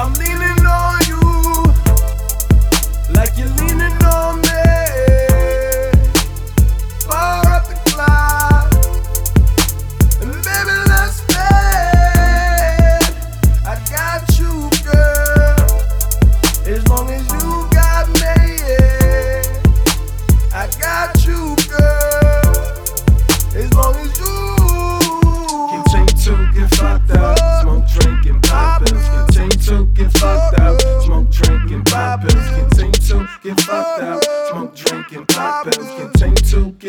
A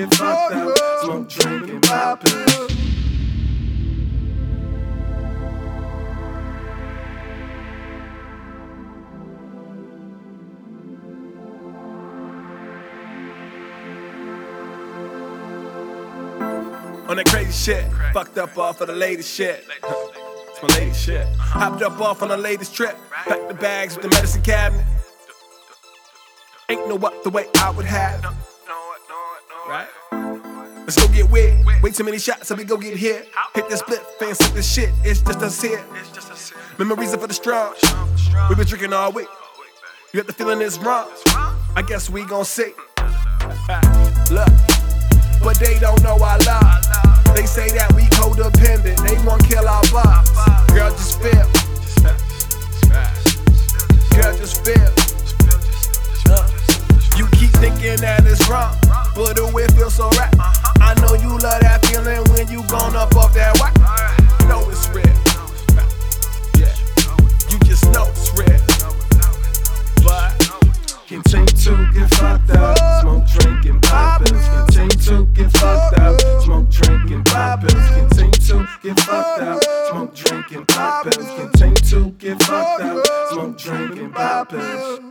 On that crazy shit, fucked up off of the latest shit. It's my latest shit. Hopped up off on the latest trip, packed the bags with the medicine cabinet. Ain't no up the way I would have. Right? Let's go get wet. Way too many shots, so we go get hit. Hit this split, fan sip this shit. It's just us here. Memories are for the strong. We've been drinking all week. You got the feeling it's wrong. I guess we gon' see. Look, but they don't know our love. They say that we codependent. They want kill our vibes. Girl, just feel. Girl, just feel. Uh, you keep thinking that it's wrong, but the way feels so right. I know you love that feeling when you gone up off that white. Know it's real. Yeah, you just know it's real. But Continue to get fucked up, smoke, drink, and pop pills. Continue to get fucked up, smoke, drink, and pop pills. Continue to get fucked up, smoke, drink, and pop pills. Continue to get fucked up, smoke, drink, and pop pills.